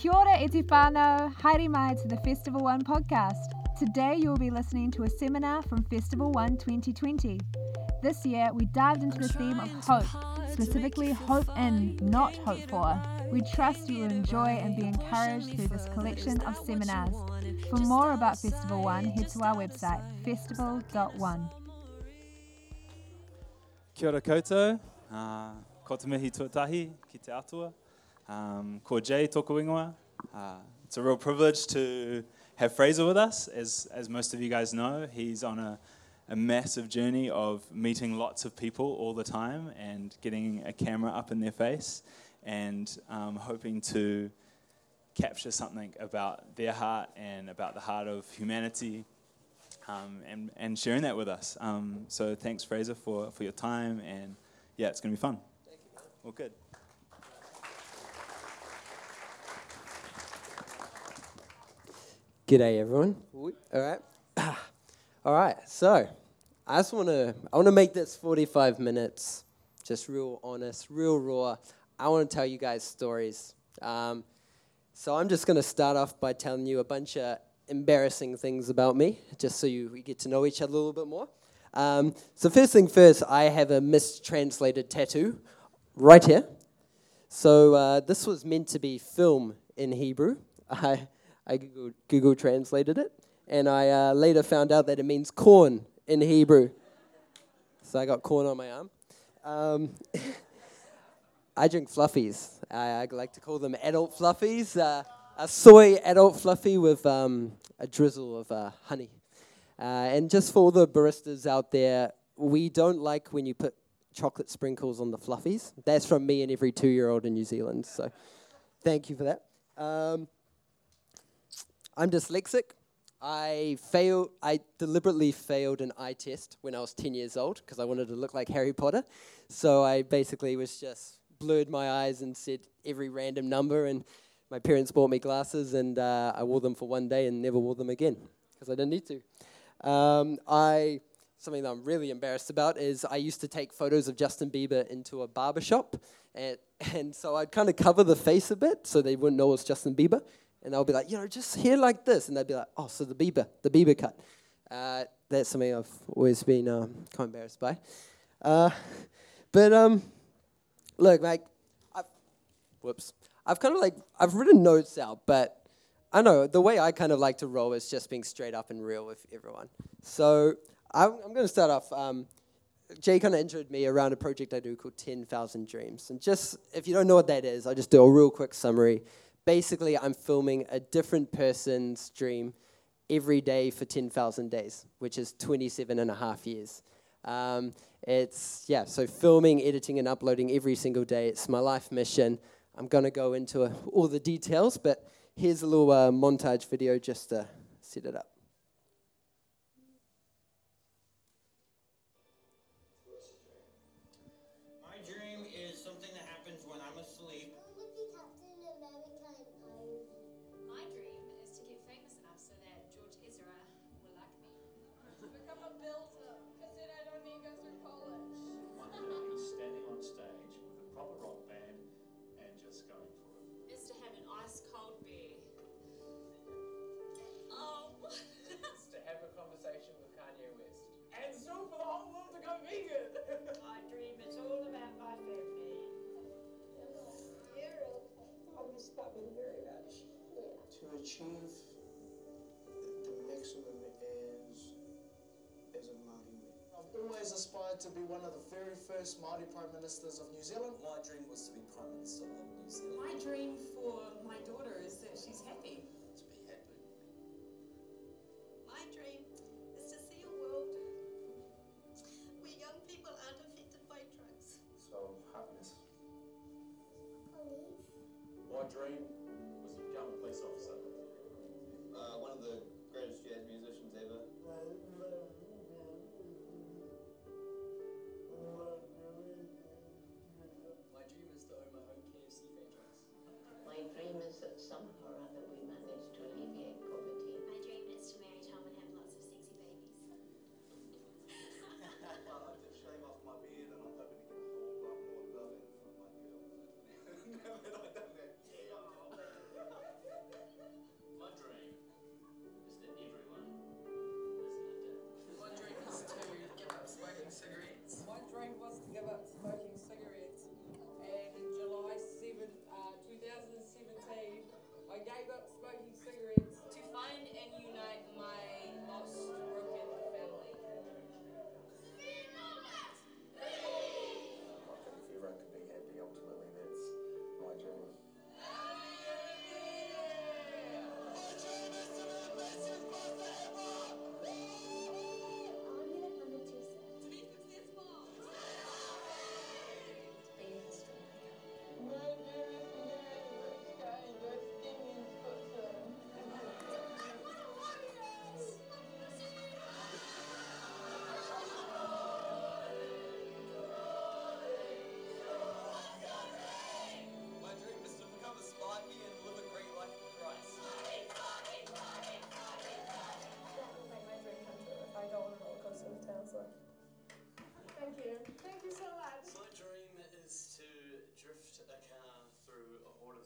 Kia ora e te whānau, haere mai to the Festival One podcast. Today you will be listening to a seminar from Festival One 2020. This year we dived into the theme of hope, specifically hope in, not hope for. We trust you will enjoy and be encouraged through this collection of seminars. For more about Festival One, head to our website, festival.one. Kia ora koutou, uh, ko te mihi tuatahi ki te atua, um, ko Jay. Uh, it's a real privilege to have Fraser with us. As, as most of you guys know, he's on a, a massive journey of meeting lots of people all the time and getting a camera up in their face and um, hoping to capture something about their heart and about the heart of humanity um, and, and sharing that with us. Um, so thanks, Fraser, for, for your time. And yeah, it's going to be fun. Thank you. All good. G'day, everyone. All right. All right. So, I just want to I want to make this 45 minutes just real honest, real raw. I want to tell you guys stories. Um, so I'm just going to start off by telling you a bunch of embarrassing things about me, just so you we get to know each other a little bit more. Um, so first thing first, I have a mistranslated tattoo right here. So uh, this was meant to be film in Hebrew. I I Google, Google translated it, and I uh, later found out that it means corn in Hebrew. So I got corn on my arm. Um, I drink fluffies. I, I, like to call them adult fluffies. Uh, a soy adult fluffy with um, a drizzle of uh, honey. Uh, and just for the baristas out there, we don't like when you put chocolate sprinkles on the fluffies. That's from me and every two-year-old in New Zealand. So, thank you for that. Um, I'm dyslexic. I failed. I deliberately failed an eye test when I was 10 years old because I wanted to look like Harry Potter. So I basically was just blurred my eyes and said every random number. And my parents bought me glasses, and uh, I wore them for one day and never wore them again because I didn't need to. Um, I something that I'm really embarrassed about is I used to take photos of Justin Bieber into a barber shop, and and so I'd kind of cover the face a bit so they wouldn't know it was Justin Bieber, and they'll be like, you know, just hair like this, and they'd be like, oh, so the Bieber, the Bieber cut. Uh, that's something I've always been um, kind of embarrassed by. Uh, but um, look, like, I've, whoops, I've kind of like I've written notes out, but I know the way I kind of like to roll is just being straight up and real with everyone. So I'm, I'm going to start off. Um, Jay kind of introed me around a project I do called 10,000 Dreams. And just, if you don't know what that is, I'll just do a real quick summary. Basically, I'm filming a different person's dream every day for 10,000 days, which is 27 and a half years. Um, it's, yeah, so filming, editing, and uploading every single day. It's my life mission. I'm going to go into all the details, but here's a little uh, montage video just to set it up. Whole world to go vegan. My dream is all about my family. I miss Bubby very much. Yeah. To achieve the, the maximum as as a Māori man. I've always aspired to be one of the very first Māori Prime Ministers of New Zealand. My dream was to be Prime Minister of New Zealand. My dream for my daughter is that she's happy. Dream was to become a police officer. Uh, one of the greatest jazz musicians ever. My dream is to own my own KFC franchise. My dream is that somehow or other we manage to alleviate poverty. My dream is to marry Tom and have lots of sexy babies. I'll just shave off my beard and I'm hoping to get a whole lot more loving from my girl. Now to give up smoking cigarettes. My dream was to give up smoking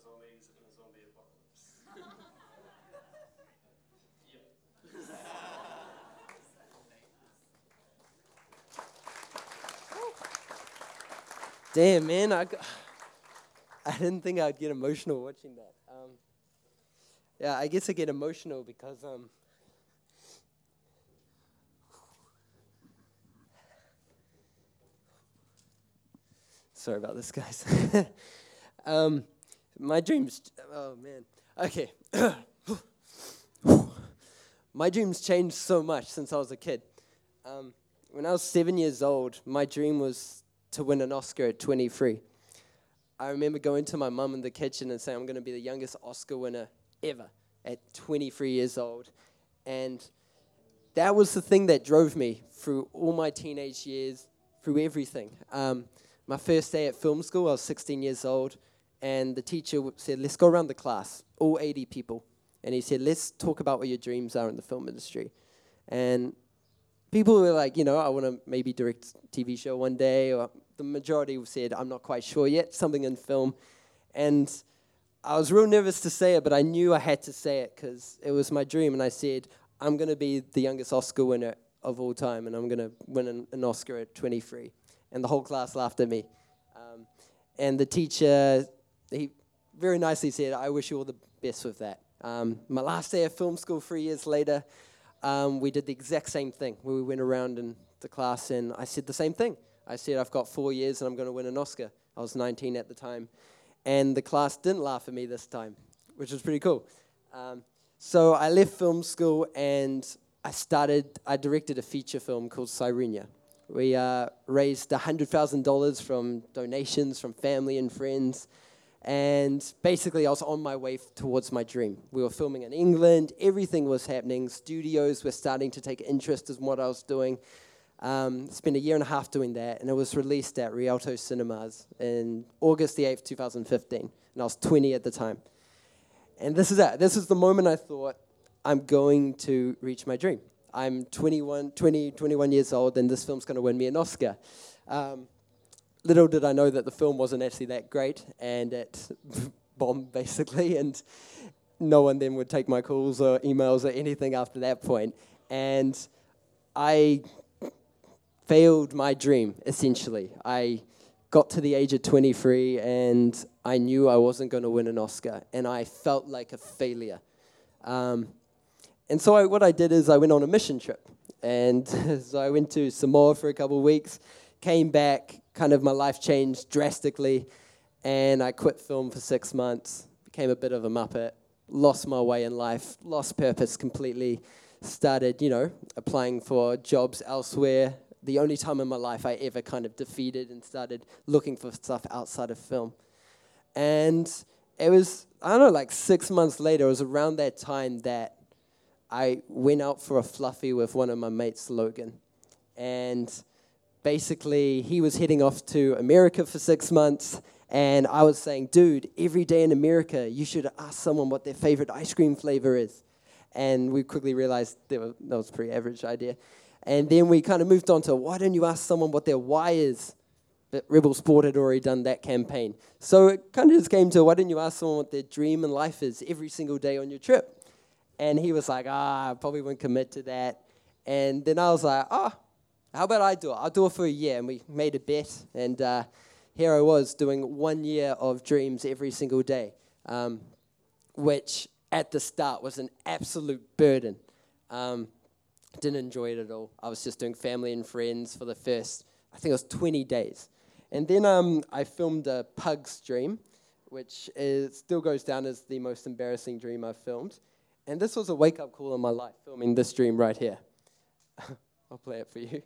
zombies in a zombie apocalypse. yep. Damn, man, I I didn't think I'd get emotional watching that. Um, yeah, I guess I get emotional because um, sorry about this, guys. um, my dreams. Oh man. Okay. my dreams changed so much since I was a kid. Um, when I was seven years old, my dream was to win an Oscar at 23. I remember going to my mum in the kitchen and saying, I'm going to be the youngest Oscar winner ever at 23 years old. And that was the thing that drove me through all my teenage years, through everything. Um, my first day at film school, I was 16 years old, and the teacher said, Let's go around the class, all 80 people. And he said, Let's talk about what your dreams are in the film industry. And people were like, you know, I want to maybe direct a TV show one day, or the majority said, I'm not quite sure yet, something in film. And I was real nervous to say it, but I knew I had to say it because it was my dream. And I said, I'm going to be the youngest Oscar winner of all time, and I'm going to win an, an Oscar at 23. And the whole class laughed at me. Um, and the teacher, he very nicely said, I wish you all the best with that. Um, my last day of film school, three years later, um, we did the exact same thing we went around in the class and I said the same thing. I said, I've got four years and I'm going to win an Oscar. I was 19 at the time. And the class didn't laugh at me this time, which was pretty cool. Um, so I left film school and I started, I directed a feature film called Sirenia. We uh, raised $100,000 from donations from family and friends. And basically, I was on my way towards my dream. We were filming in England, everything was happening. Studios were starting to take interest in what I was doing. Um, spent a year and a half doing that, and it was released at Rialto Cinemas in August the 8th, 2015. And I was 20 at the time. And this is it. This is the moment I thought, I'm going to reach my dream. I'm 21, 20, 21 years old, and this film's going to win me an Oscar. Um, little did I know that the film wasn't actually that great, and it bombed basically, and no one then would take my calls or emails or anything after that point. And I failed my dream, essentially. I got to the age of 23 and I knew I wasn't going to win an Oscar, and I felt like a failure. Um, and so I, what I did is I went on a mission trip. And so I went to Samoa for a couple of weeks, came back, kind of my life changed drastically, and I quit film for six months, became a bit of a muppet, lost my way in life, lost purpose completely, started, you know, applying for jobs elsewhere. The only time in my life I ever kind of defeated and started looking for stuff outside of film. And it was, I don't know, like six months later, it was around that time that I went out for a fluffy with one of my mates, Logan. And basically, he was heading off to America for six months. And I was saying, dude, every day in America, you should ask someone what their favorite ice cream flavor is. And we quickly realized that was, a pretty average idea. And then we kind of moved on to why don't you ask someone what their why is? But Rebel Sport had already done that campaign. So it kind of just came to why don't you ask someone what their dream in life is every single day on your trip? And he was like, ah, I probably wouldn't commit to that. And then I was like, ah, how about I do it? I'll do it for a year. And we made a bet. And uh, here I was doing one year of dreams every single day, um, which at the start was an absolute burden. Um, didn't enjoy it at all. I was just doing family and friends for the first, I think it was 20 days. And then um, I filmed a pug's dream, which is, still goes down as the most embarrassing dream I've filmed. And this was a wake up call in my life, filming this dream right here. I'll play it for you.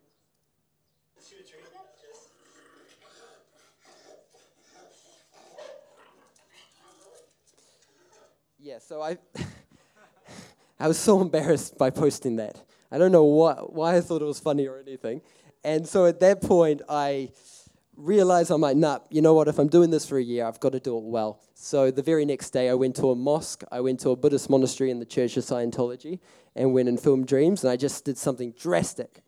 Yeah, so I I was so embarrassed by posting that. I don't know what, why I thought it was funny or anything. And so at that point, I realized I'm like, nah, you know what? If I'm doing this for a year, I've got to do it well. So the very next day, I went to a mosque, I went to a Buddhist monastery in the Church of Scientology, and went and filmed dreams, and I just did something drastic.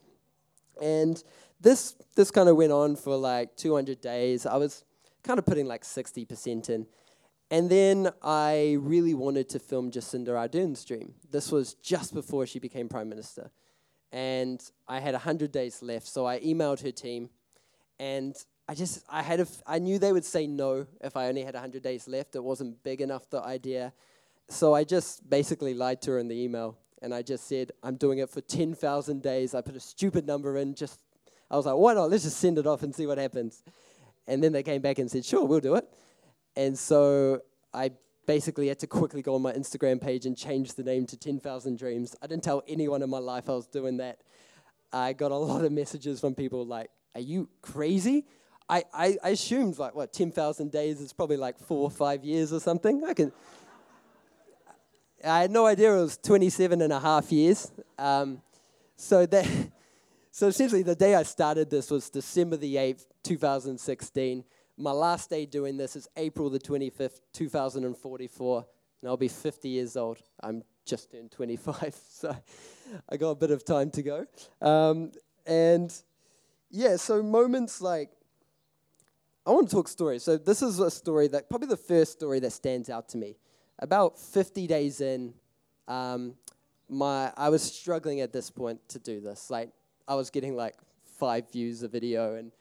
And this this kind of went on for like 200 days. I was kind of putting like 60% in. And then I really wanted to film Jacinda Ardern's dream. This was just before she became prime minister. And I had 100 days left, so I emailed her team. And I just, I had, a f- I knew they would say no if I only had 100 days left. It wasn't big enough, the idea. So I just basically lied to her in the email. And I just said, I'm doing it for 10,000 days. I put a stupid number in, just, I was like, why not? Let's just send it off and see what happens. And then they came back and said, sure, we'll do it. And so I basically had to quickly go on my Instagram page and change the name to 10,000 Dreams. I didn't tell anyone in my life I was doing that. I got a lot of messages from people like, Are you crazy? I, I, I assumed, like, what, 10,000 days is probably like four or five years or something. I can. I had no idea it was 27 and a half years. Um, so that. So essentially, the day I started this was December the 8th, 2016 my last day doing this is April the 25th, 2044, and I'll be 50 years old. I'm just turned 25, so I got a bit of time to go. Um, and yeah, so moments like, I want to talk stories. So this is a story that, probably the first story that stands out to me. About 50 days in, um, my I was struggling at this point to do this. Like, I was getting like five views a video and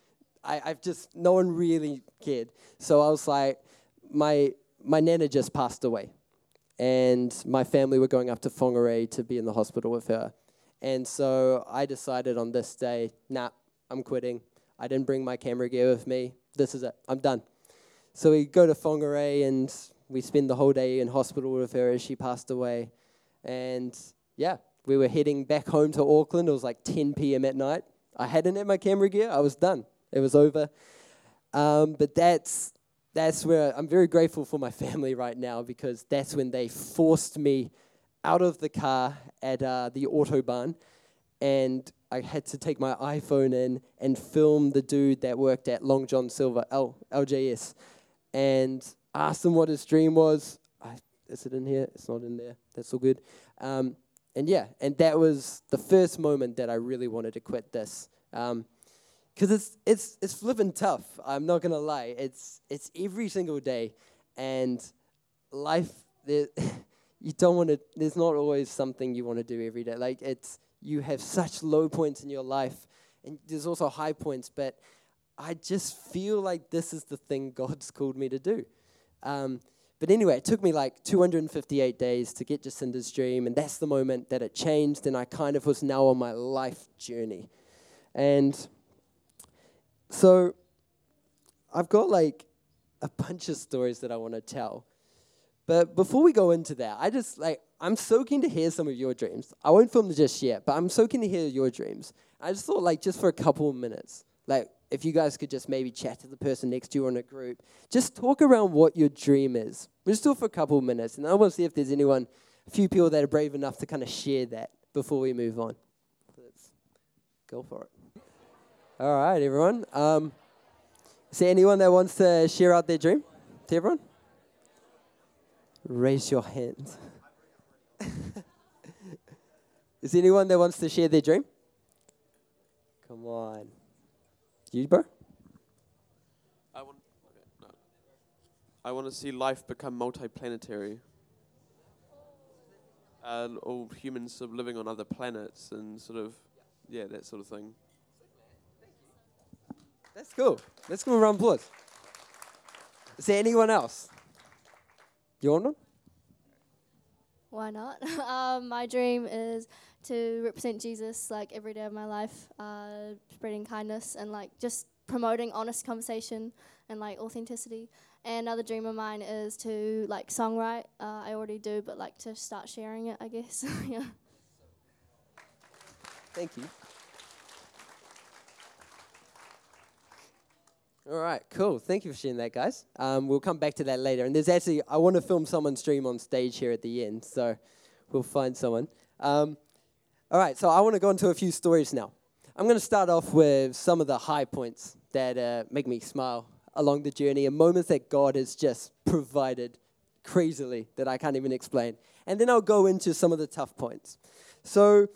I, I've just no one really cared. So I was like, my my nana just passed away, and my family were going up to Whangarei to be in the hospital with her. And so I decided on this day, nah, I'm quitting. I didn't bring my camera gear with me. This is it. I'm done. So we go to Whangarei and we spend the whole day in hospital with her as she passed away. And yeah, we were heading back home to Auckland. It was like 10 p.m. at night. I hadn't had my camera gear. I was done. It was over. Um, but that's that's where I'm very grateful for my family right now because that's when they forced me out of the car at uh, the autobahn, and I had to take my iPhone in and film the dude that worked at Long John Silver L, LJS, and asked him what his dream was. I, is it in here? It's not in there. That's all good. Um, and yeah, and that was the first moment that I really wanted to quit this. Um, because it's it's it's flipping tough. I'm not gonna lie. It's it's every single day, and life. you don't want to. There's not always something you want to do every day. Like it's you have such low points in your life, and there's also high points. But I just feel like this is the thing God's called me to do. Um, but anyway, it took me like 258 days to get Jacinda's dream, and that's the moment that it changed, and I kind of was now on my life journey. And so I've got like a bunch of stories that I want to tell. But before we go into that, I just like I'm so keen to hear some of your dreams. I won't film just yet, but I'm so keen to hear your dreams. I just thought like just for a couple of minutes, like if you guys could just maybe chat to the person next to you in a group, just talk around what your dream is. We'll just do it for a couple of minutes, and I want to see if there's anyone, a few people that are brave enough to kind of share that before we move on. Let's go for it. All right, everyone. Um, is there anyone that wants to share out their dream to everyone? Raise your hand. is there anyone that wants to share their dream? Come on. You, bro? I want, okay, no. I want to see life become multiplanetary. And all humans sort of living on other planets and sort of, yeah, that sort of thing. That's cool. Let's go around applause. Is there anyone else? You want one? why not? um, my dream is to represent Jesus like every day of my life, uh, spreading kindness and like just promoting honest conversation and like authenticity. And another dream of mine is to like songwrite. Uh, I already do, but like to start sharing it, I guess. yeah. Thank you. All right, cool. Thank you for sharing that, guys. Um, we'll come back to that later. And there's actually, I want to film someone's stream on stage here at the end, so we'll find someone. Um, all right, so I want to go into a few stories now. I'm going to start off with some of the high points that uh, make me smile along the journey and moments that God has just provided crazily that I can't even explain. And then I'll go into some of the tough points. So,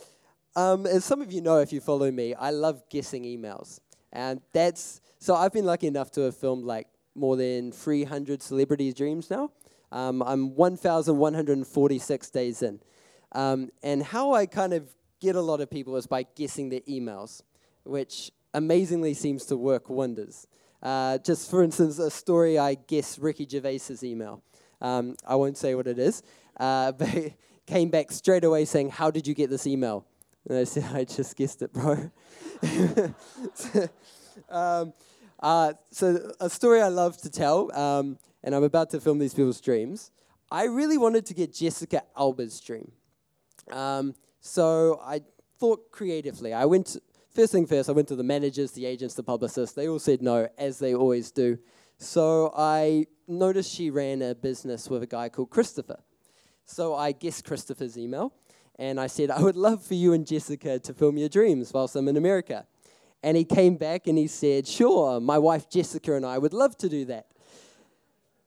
um, as some of you know, if you follow me, I love guessing emails. And that's so I've been lucky enough to have filmed like more than 300 celebrities' dreams now. Um, I'm 1,146 days in. Um, and how I kind of get a lot of people is by guessing their emails, which amazingly seems to work wonders. Uh, just for instance, a story I guess Ricky Gervais's email. Um, I won't say what it is, uh, but came back straight away saying, "How did you get this email?" And I said, "I just guessed it, bro." um, uh, so a story I love to tell, um, and I'm about to film these people's dreams. I really wanted to get Jessica Alba's dream. Um, so I thought creatively. I went, to, first thing first, I went to the managers, the agents, the publicists. They all said no, as they always do. So I noticed she ran a business with a guy called Christopher. So I guessed Christopher's email, and I said, I would love for you and Jessica to film your dreams whilst I'm in America. And he came back and he said, Sure, my wife Jessica and I would love to do that.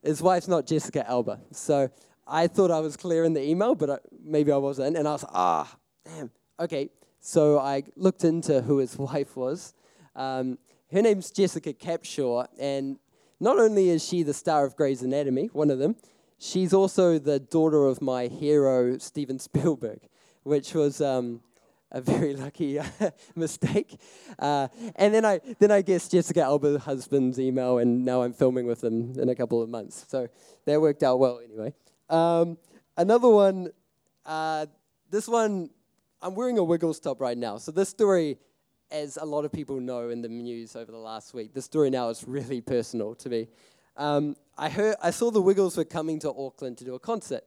His wife's not Jessica Alba. So I thought I was clear in the email, but I, maybe I wasn't. And I was, like, ah, damn. Okay. So I looked into who his wife was. Um, her name's Jessica Capshaw. And not only is she the star of Grey's Anatomy, one of them, she's also the daughter of my hero, Steven Spielberg, which was. Um, a very lucky uh, mistake. Uh, and then I then I guess Jessica Alba's husband's email, and now I'm filming with them in a couple of months. So that worked out well anyway. Um, another one, uh, this one, I'm wearing a Wiggles top right now. So this story, as a lot of people know in the news over the last week, this story now is really personal to me. Um, I heard I saw the Wiggles were coming to Auckland to do a concert.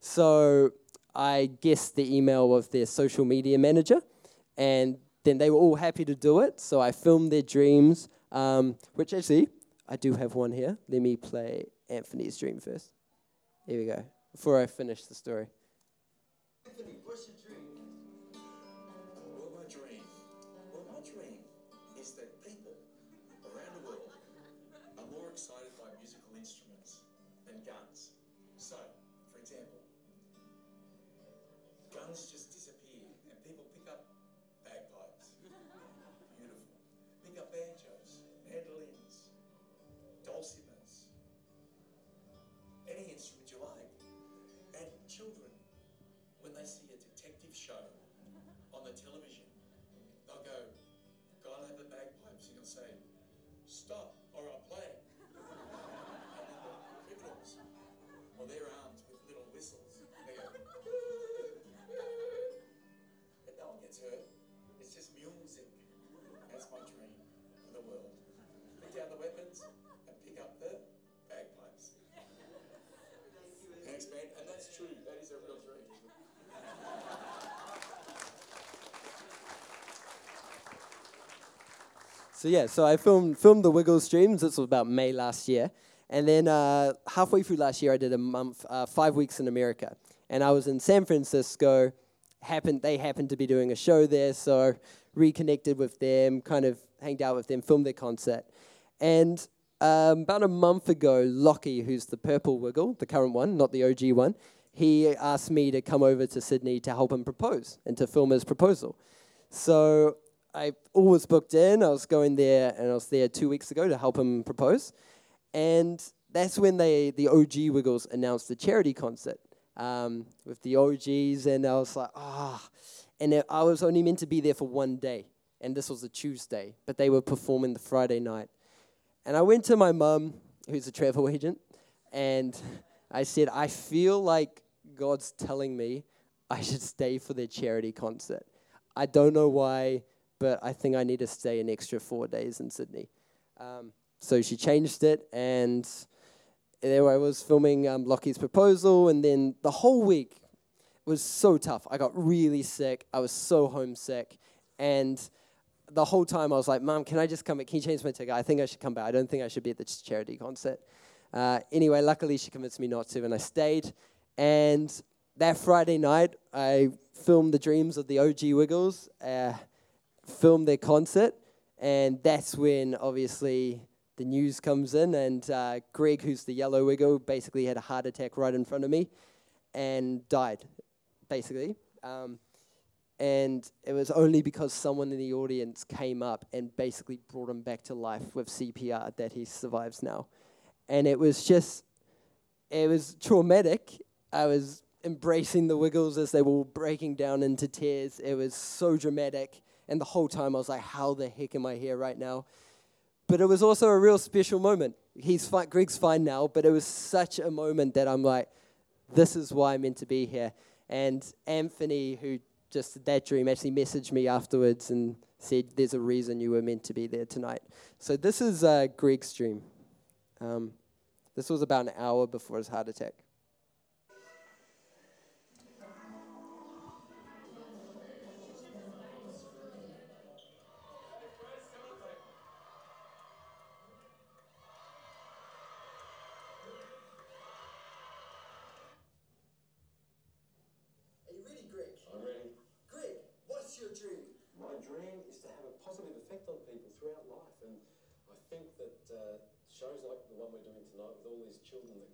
So I guessed the email of their social media manager, and then they were all happy to do it. So I filmed their dreams, um, which actually, I do have one here. Let me play Anthony's dream first. Here we go, before I finish the story. Anthony, Stop, So yeah, so I filmed filmed the Wiggles streams. This was about May last year, and then uh, halfway through last year, I did a month, uh, five weeks in America, and I was in San Francisco. Happened they happened to be doing a show there, so reconnected with them, kind of hanged out with them, filmed their concert, and um, about a month ago, Lachy, who's the purple Wiggle, the current one, not the OG one, he asked me to come over to Sydney to help him propose and to film his proposal. So I always booked in. I was going there, and I was there two weeks ago to help him propose. And that's when they, the OG Wiggles, announced the charity concert um, with the OGs, and I was like, ah. And it, I was only meant to be there for one day, and this was a Tuesday, but they were performing the Friday night. And I went to my mum, who's a travel agent, and I said, I feel like God's telling me I should stay for their charity concert. I don't know why, but I think I need to stay an extra four days in Sydney. Um, so she changed it, and there I was filming um, Lachy's proposal, and then the whole week was so tough. I got really sick. I was so homesick, and the whole time I was like, "Mom, can I just come? Back? Can you change my ticket? I think I should come back. I don't think I should be at the charity concert." Uh, anyway, luckily she convinced me not to, and I stayed. And that Friday night, I filmed the dreams of the OG Wiggles, uh, filmed their concert, and that's when obviously the news comes in, and uh, Greg, who's the yellow wiggle, basically had a heart attack right in front of me, and died, basically. Um, and it was only because someone in the audience came up and basically brought him back to life with CPR that he survives now. And it was just, it was traumatic. I was embracing the Wiggles as they were breaking down into tears. It was so dramatic. And the whole time I was like, how the heck am I here right now? But it was also a real special moment. He's fine, Greg's fine now, but it was such a moment that I'm like, this is why I'm meant to be here. And Anthony, who just that dream, actually messaged me afterwards and said, There's a reason you were meant to be there tonight. So this is uh, Greg's dream. Um, this was about an hour before his heart attack.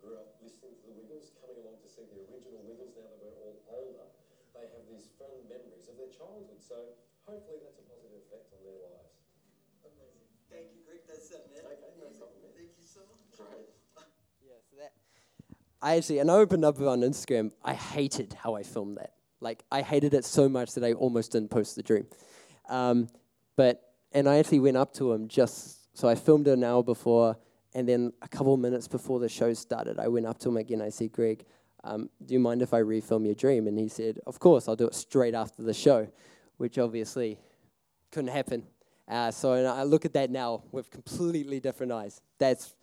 Grew up listening to the Wiggles, coming along to see the original Wiggles now that we're all older, they have these fond memories of their childhood. So hopefully that's a positive effect on their lives. Amazing. Thank you, Greg. That's it, man. Okay, no problem, man. Thank you so much. Great. Yeah, so that I actually, and I opened up on Instagram. I hated how I filmed that. Like, I hated it so much that I almost didn't post the dream. Um, but and I actually went up to him just so I filmed it an hour before, and then a couple minutes before the show started, I went up to him again. I said, "Greg, um, do you mind if I refilm your dream?" And he said, "Of course, I'll do it straight after the show," which obviously couldn't happen. Uh, so I look at that now with completely different eyes. That's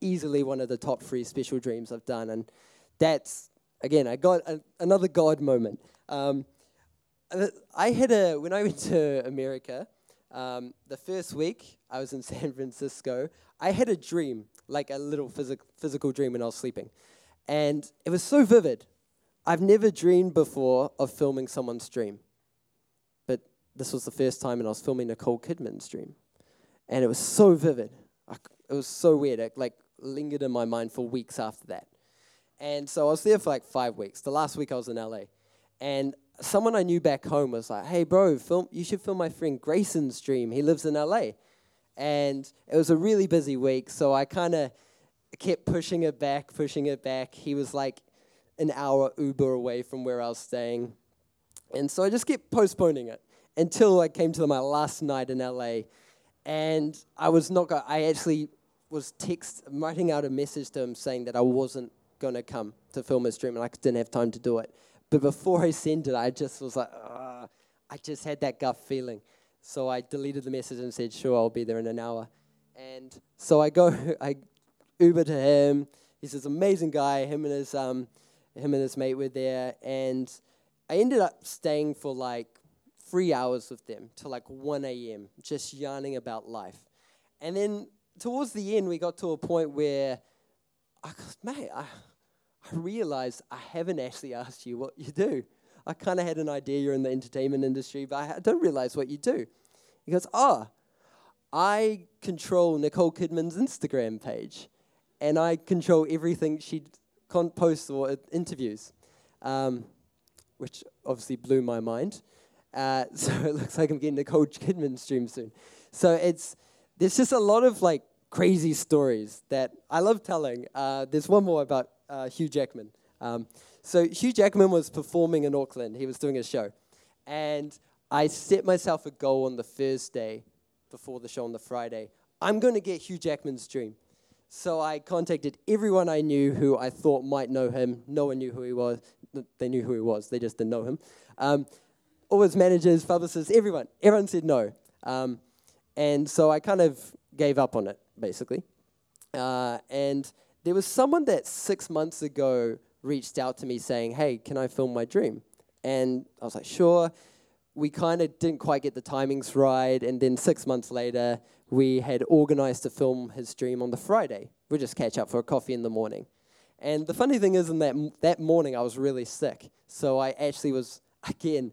easily one of the top three special dreams I've done, and that's again I got a, another God moment. Um, I had a when I went to America, um, the first week I was in San Francisco. I had a dream, like a little physic- physical dream when I was sleeping, and it was so vivid. I've never dreamed before of filming someone's dream, but this was the first time, and I was filming Nicole Kidman's dream, and it was so vivid. I it was so weird. It like lingered in my mind for weeks after that. And so I was there for like five weeks. The last week I was in LA. And someone I knew back home was like, hey, bro, film, you should film my friend Grayson's dream. He lives in LA. And it was a really busy week. So I kind of kept pushing it back, pushing it back. He was like an hour Uber away from where I was staying. And so I just kept postponing it until I came to my last night in LA. And I was not going I actually was text writing out a message to him saying that I wasn't going to come to film his dream and I didn't have time to do it. But before I sent it, I just was like, "Ugh." I just had that gut feeling. So I deleted the message and said, sure, I'll be there in an hour. And so I go, I Uber to him. He's this amazing guy. Him and his um, him and his mate were there, and I ended up staying for like three hours with them till like 1 a.m. just yarning about life. And then towards the end, we got to a point where, I, mate, I, I realized I haven't actually asked you what you do. I kind of had an idea you're in the entertainment industry, but I don't realize what you do. He goes, oh, I control Nicole Kidman's Instagram page, and I control everything she con- posts or uh, interviews, um, which obviously blew my mind. Uh, so it looks like I'm getting Nicole Kidman stream soon. So it's there's just a lot of like crazy stories that I love telling. Uh, there's one more about uh, Hugh Jackman. Um, so Hugh Jackman was performing in Auckland. He was doing a show, and I set myself a goal on the Thursday before the show on the Friday. I'm going to get Hugh Jackman's dream. So I contacted everyone I knew who I thought might know him. No one knew who he was. they knew who he was. They just didn't know him. Um, all his managers, publicists, everyone, everyone said no. Um, and so I kind of gave up on it, basically. Uh, and there was someone that six months ago reached out to me saying, Hey, can I film my dream? And I was like, Sure. We kind of didn't quite get the timings right. And then six months later, we had organized to film his dream on the Friday. We'd just catch up for a coffee in the morning. And the funny thing is, in that, m- that morning, I was really sick. So I actually was, again,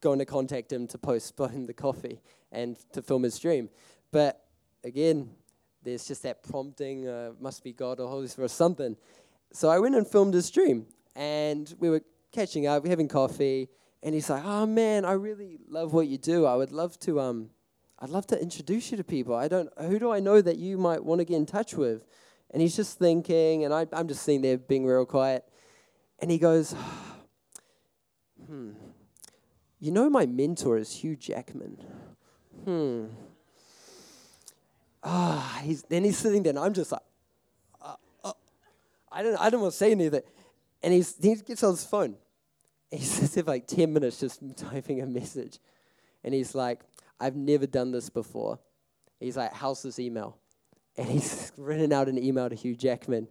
going to contact him to postpone the coffee and to film his dream. But again, there's just that prompting, uh, must be God or Holy Spirit or something. So I went and filmed his dream, and we were catching up, having coffee, and he's like, "Oh man, I really love what you do. I would love to, um, I'd love to introduce you to people. I don't, who do I know that you might want to get in touch with?" And he's just thinking, and I, I'm just sitting there being real quiet, and he goes, "Hmm, you know, my mentor is Hugh Jackman. Hmm." Ah, he's then he's sitting there, and I'm just like, uh, uh, I don't, I don't want to say anything. And he's he gets on his phone. He sits there for like ten minutes just typing a message, and he's like, I've never done this before. He's like, how's this email? And he's written out an email to Hugh Jackman,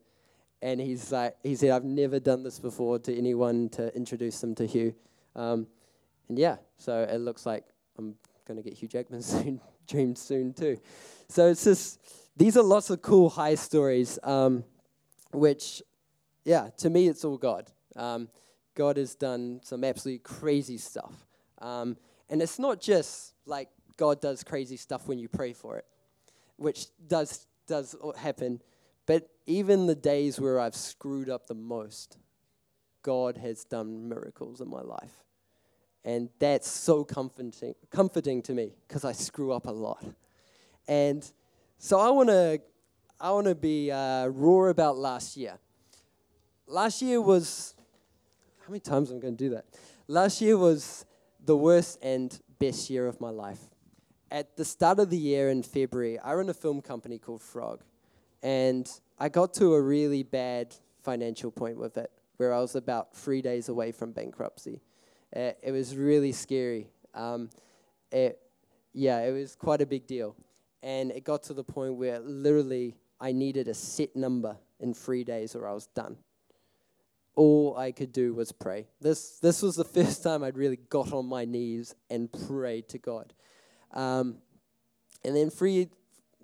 and he's like, he said, I've never done this before to anyone to introduce them to Hugh. Um, and yeah, so it looks like I'm going to get Hugh Jackman soon, dream soon too. So it's just, these are lots of cool high stories, um, which, yeah, to me, it's all God. Um, God has done some absolutely crazy stuff. Um, and it's not just like God does crazy stuff when you pray for it, which does, does happen, but even the days where I've screwed up the most, God has done miracles in my life. And that's so comforting, comforting to me because I screw up a lot. And so I want to I want to be uh, raw about last year. Last year was how many times I'm going to do that? Last year was the worst and best year of my life. At the start of the year in February, I run a film company called Frog, and I got to a really bad financial point with it, where I was about three days away from bankruptcy. Uh, it was really scary. Um, it, yeah, it was quite a big deal. And it got to the point where literally I needed a set number in three days or I was done. All I could do was pray. This, this was the first time I'd really got on my knees and prayed to God. Um, and then three,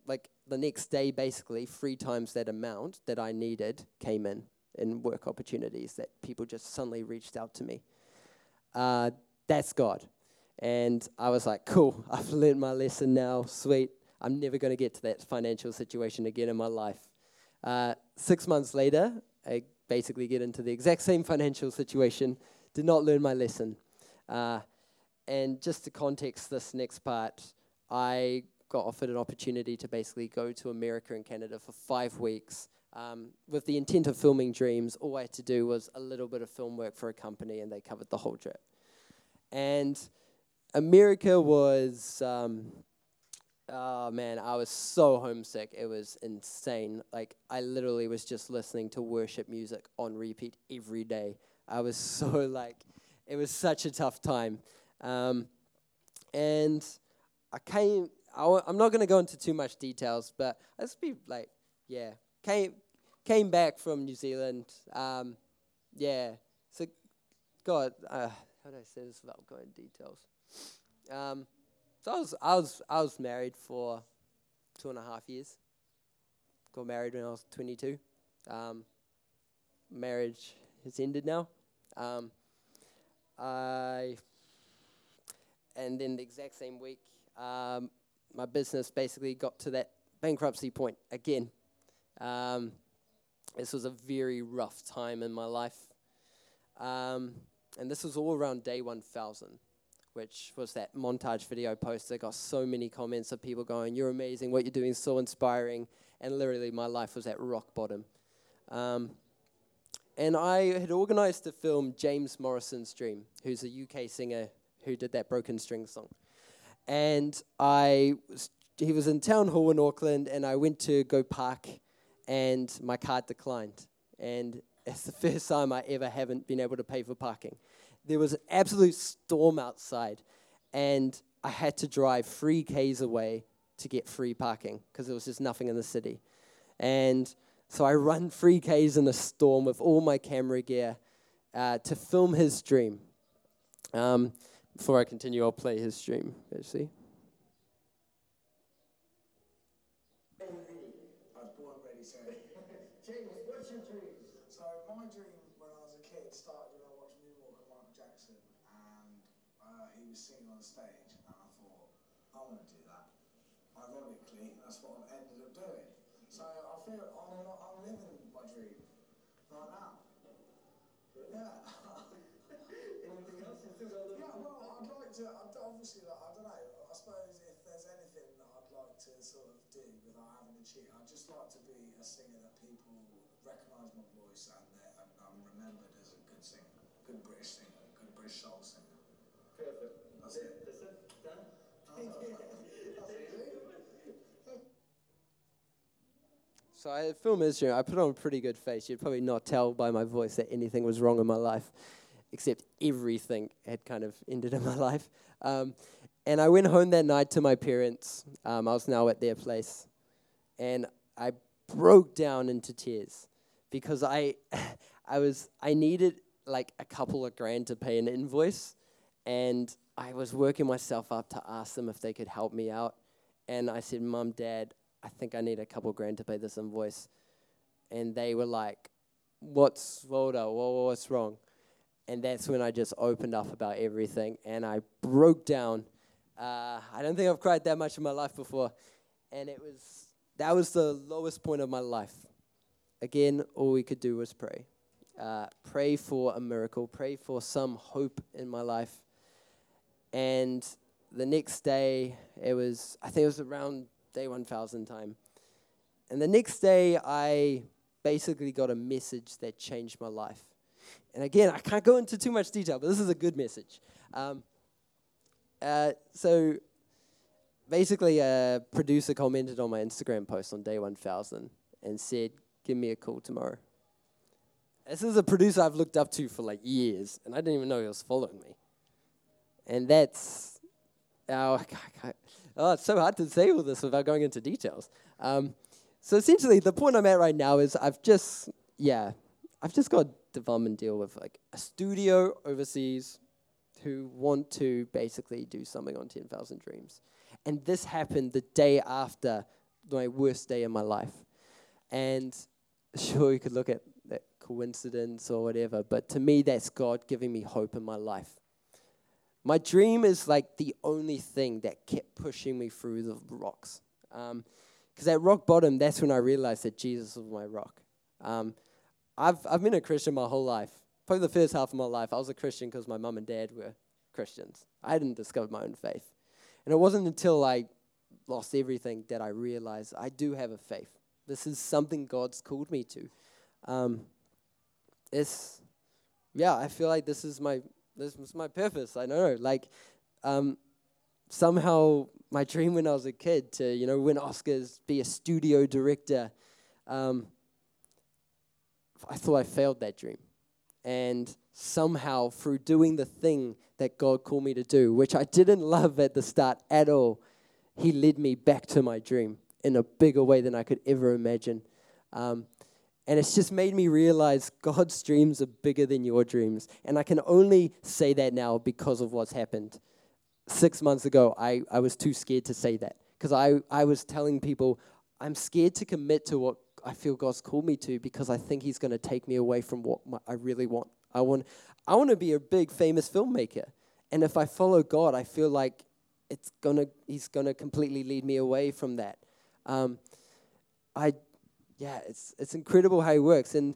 like the next day, basically, three times that amount that I needed came in in work opportunities that people just suddenly reached out to me. Uh, that's God. And I was like, cool, I've learned my lesson now, sweet. I'm never going to get to that financial situation again in my life. Uh, six months later, I basically get into the exact same financial situation, did not learn my lesson. Uh, and just to context this next part, I got offered an opportunity to basically go to America and Canada for five weeks um, with the intent of filming dreams. All I had to do was a little bit of film work for a company, and they covered the whole trip. And America was, um, oh man, I was so homesick. It was insane. Like, I literally was just listening to worship music on repeat every day. I was so, like, it was such a tough time. Um, and I came, i w- I'm not going to go into too much details, but let's be like, yeah, came, came back from New Zealand. Um, yeah, so, God, uh, how do I say this without going into details? Um, so I was, I was, I was married for two and a half years. Got married when I was 22. Um, marriage has ended now. Um, I, and then the exact same week, um, my business basically got to that bankruptcy point again. Um, this was a very rough time in my life. Um, and this was all around day 1000, which was that montage video post that got so many comments of people going, You're amazing, what you're doing is so inspiring. And literally, my life was at rock bottom. Um, and I had organized to film James Morrison's Dream, who's a UK singer who did that Broken String song. And I was, he was in town hall in Auckland, and I went to go park, and my card declined. And it's the first time I ever haven't been able to pay for parking. There was an absolute storm outside, and I had to drive three Ks away to get free parking because there was just nothing in the city. And so I run three Ks in a storm with all my camera gear uh, to film his dream. Um, before I continue, I'll play his dream, actually. I was born ready, so. James, what's your dream? So my dream when I was a kid started when I watched Moonwalk of Michael Jackson, and uh, he was singing on stage, and I thought, I want to do that. Ironically, that's what I've ended up doing. So I feel I'm, not, I'm living my dream right now. Yeah. Anything else? You still got a little Yeah, well, I'd like to. Obviously, like, I don't know. I suppose if there's anything that I'd like to sort of do without having to cheat, I'd just like to be a singer that people recognise my voice and that and I'm remembered as a good singer, good British singer, good British soul singer. Perfect. That's it. That's it. Done. Thank you. That's. So I film Israel. I put on a pretty good face. You'd probably not tell by my voice that anything was wrong in my life, except everything had kind of ended in my life. Um, and I went home that night to my parents. Um, I was now at their place, and I broke down into tears because I, I was I needed like a couple of grand to pay an invoice, and I was working myself up to ask them if they could help me out. And I said, Mum, Dad, I think I need a couple of grand to pay this invoice. And they were like, What's Waldo? Wha- What's wrong? And that's when I just opened up about everything and I broke down. Uh, I don't think I've cried that much in my life before. And it was, that was the lowest point of my life. Again, all we could do was pray. Uh, pray for a miracle, pray for some hope in my life. And the next day, it was, I think it was around day 1000 time. And the next day, I basically got a message that changed my life. And again, I can't go into too much detail, but this is a good message. Um, uh, so basically, a producer commented on my Instagram post on day 1000 and said, Give me a call tomorrow. This is a producer I've looked up to for like years, and I didn't even know he was following me. And that's, oh, oh it's so hard to say all this without going into details. Um, so essentially, the point I'm at right now is I've just, yeah, I've just got development deal with like a studio overseas who want to basically do something on 10,000 Dreams. And this happened the day after my worst day in my life. And sure, you could look at that coincidence or whatever, but to me, that's God giving me hope in my life. My dream is like the only thing that kept pushing me through the rocks. Because at rock bottom, that's when I realized that Jesus was my rock. Um, I've, I've been a Christian my whole life. Probably the first half of my life, I was a Christian because my mum and dad were Christians. I hadn't discovered my own faith. And it wasn't until I lost everything that I realized I do have a faith. This is something God's called me to. Um, it's, yeah, I feel like this is my this is my purpose. I know, like, um, somehow my dream when I was a kid to you know win Oscars, be a studio director. Um, I thought I failed that dream, and somehow through doing the thing that God called me to do, which I didn't love at the start at all, He led me back to my dream in a bigger way than I could ever imagine. Um, and it's just made me realize God's dreams are bigger than your dreams. And I can only say that now because of what's happened. Six months ago, I, I was too scared to say that because I, I was telling people, I'm scared to commit to what I feel God's called me to because I think He's going to take me away from what my, I really want. I want, I want to be a big, famous filmmaker. And if I follow God, I feel like it's gonna, He's to completely lead me away from that. Um, I yeah, it's it's incredible how he works, and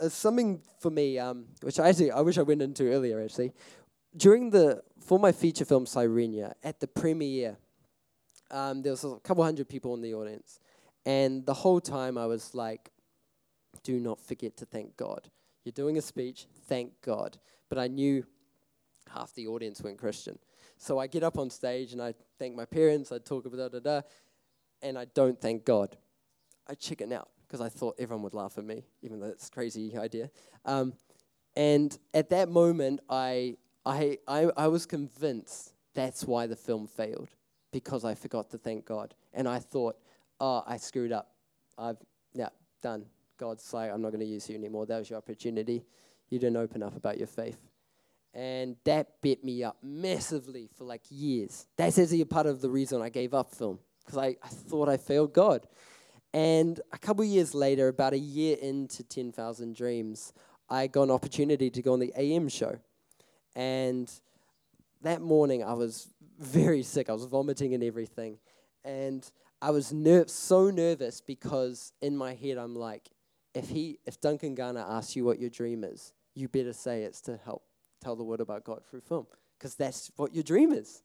uh, something for me, um, which I actually I wish I went into earlier. Actually, during the for my feature film Sirenia at the premiere, um, there was a couple hundred people in the audience, and the whole time I was like, "Do not forget to thank God." You're doing a speech, thank God. But I knew half the audience weren't Christian, so I get up on stage and I thank my parents. I talk about da da and I don't thank God. I chicken out because I thought everyone would laugh at me, even though it's a crazy idea. Um, and at that moment, I, I, I, I was convinced that's why the film failed, because I forgot to thank God. And I thought, oh, I screwed up. I've, yeah, done. God's like, I'm not going to use you anymore. That was your opportunity. You didn't open up about your faith. And that bit me up massively for like years. That's actually a part of the reason I gave up film, because I, I thought I failed God. And a couple years later, about a year into 10,000 Dreams, I got an opportunity to go on the AM show. And that morning, I was very sick. I was vomiting and everything. And I was ner- so nervous because in my head, I'm like, if, he, if Duncan Garner asks you what your dream is, you better say it's to help tell the word about God through film, because that's what your dream is.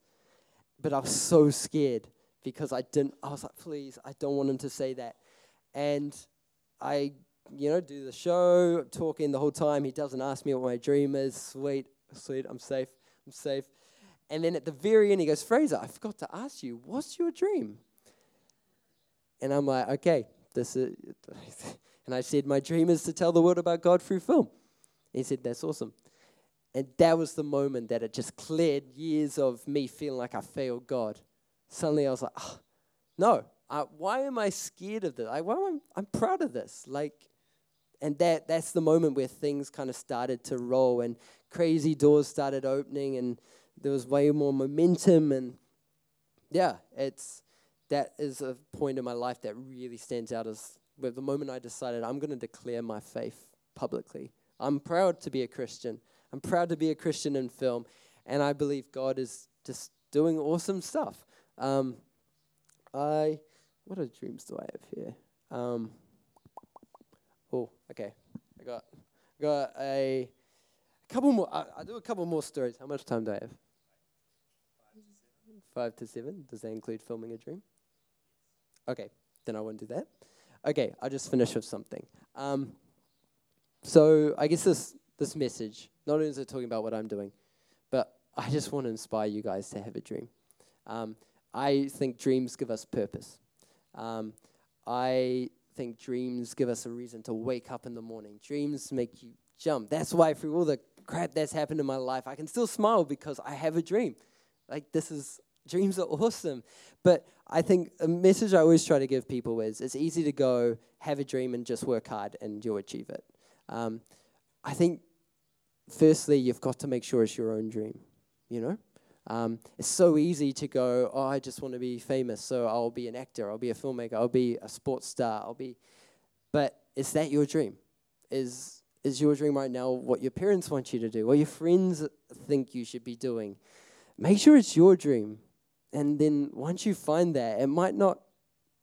But I was so scared because I didn't, I was like, please, I don't want him to say that. And I, you know, do the show, talking the whole time. He doesn't ask me what my dream is. Sweet, sweet, I'm safe, I'm safe. And then at the very end, he goes, Fraser, I forgot to ask you, what's your dream? And I'm like, okay, this is, and I said, my dream is to tell the world about God through film. He said, that's awesome. And that was the moment that it just cleared years of me feeling like I failed God. Suddenly I was like, oh, no, uh, why am I scared of this? I, why am I, I'm proud of this. Like, and that that's the moment where things kind of started to roll and crazy doors started opening and there was way more momentum and yeah, it's that is a point in my life that really stands out as the moment I decided I'm going to declare my faith publicly. I'm proud to be a Christian. I'm proud to be a Christian in film, and I believe God is just doing awesome stuff. Um, I what other dreams do I have here? Um, oh, okay. I got got a, a couple more. I, I do a couple more stories. How much time do I have? Five to seven. Does that include filming a dream? Okay, then I won't do that. Okay, I'll just finish with something. Um, so I guess this this message not only is it talking about what I'm doing, but I just want to inspire you guys to have a dream. Um, I think dreams give us purpose. Um, I think dreams give us a reason to wake up in the morning. Dreams make you jump. That's why through all the crap that's happened in my life, I can still smile because I have a dream. Like this is dreams are awesome. But I think a message I always try to give people is it's easy to go have a dream and just work hard and you'll achieve it. Um, I think firstly you've got to make sure it's your own dream. You know, um, it's so easy to go, oh, I just want to be famous, so I'll be an actor, I'll be a filmmaker, I'll be a sports star, I'll be. But is that your dream? Is is your dream right now what your parents want you to do, what your friends think you should be doing? Make sure it's your dream, and then once you find that, it might not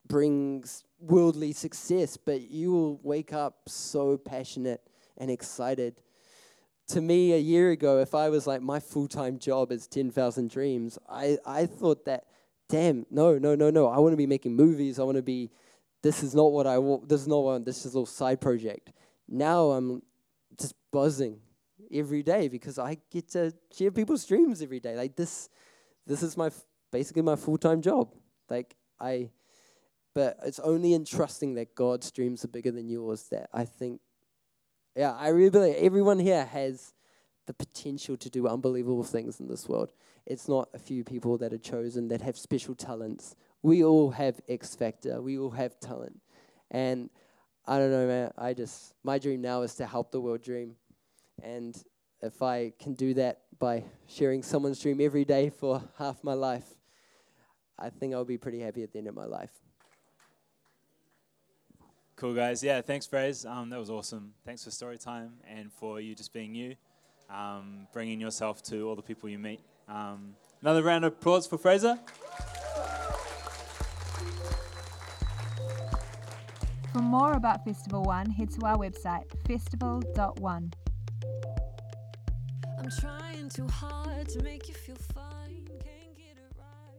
bring worldly success, but you will wake up so passionate and excited to me a year ago, if I was like, my full time job is 10,000 Dreams, I, I thought that, damn, no, no, no, no. I want to be making movies. I want to be, this is not what I want. This is not what, this is a little side project. Now I'm just buzzing every day because I get to share people's dreams every day. Like this, this is my, basically my full time job. Like I, but it's only in trusting that God's dreams are bigger than yours that I think yeah, I really believe everyone here has the potential to do unbelievable things in this world. It's not a few people that are chosen that have special talents. We all have X factor. We all have talent. And I don't know, man. I just, my dream now is to help the world dream. And if I can do that by sharing someone's dream every day for half my life, I think I'll be pretty happy at the end of my life. Cool, guys. Yeah, thanks, Fraser. Um, that was awesome. Thanks for story time and for you just being you, um, bringing yourself to all the people you meet. Um, another round of applause for Fraser. For more about Festival One, head to our website, festival.one. I'm trying too hard to make you feel fine.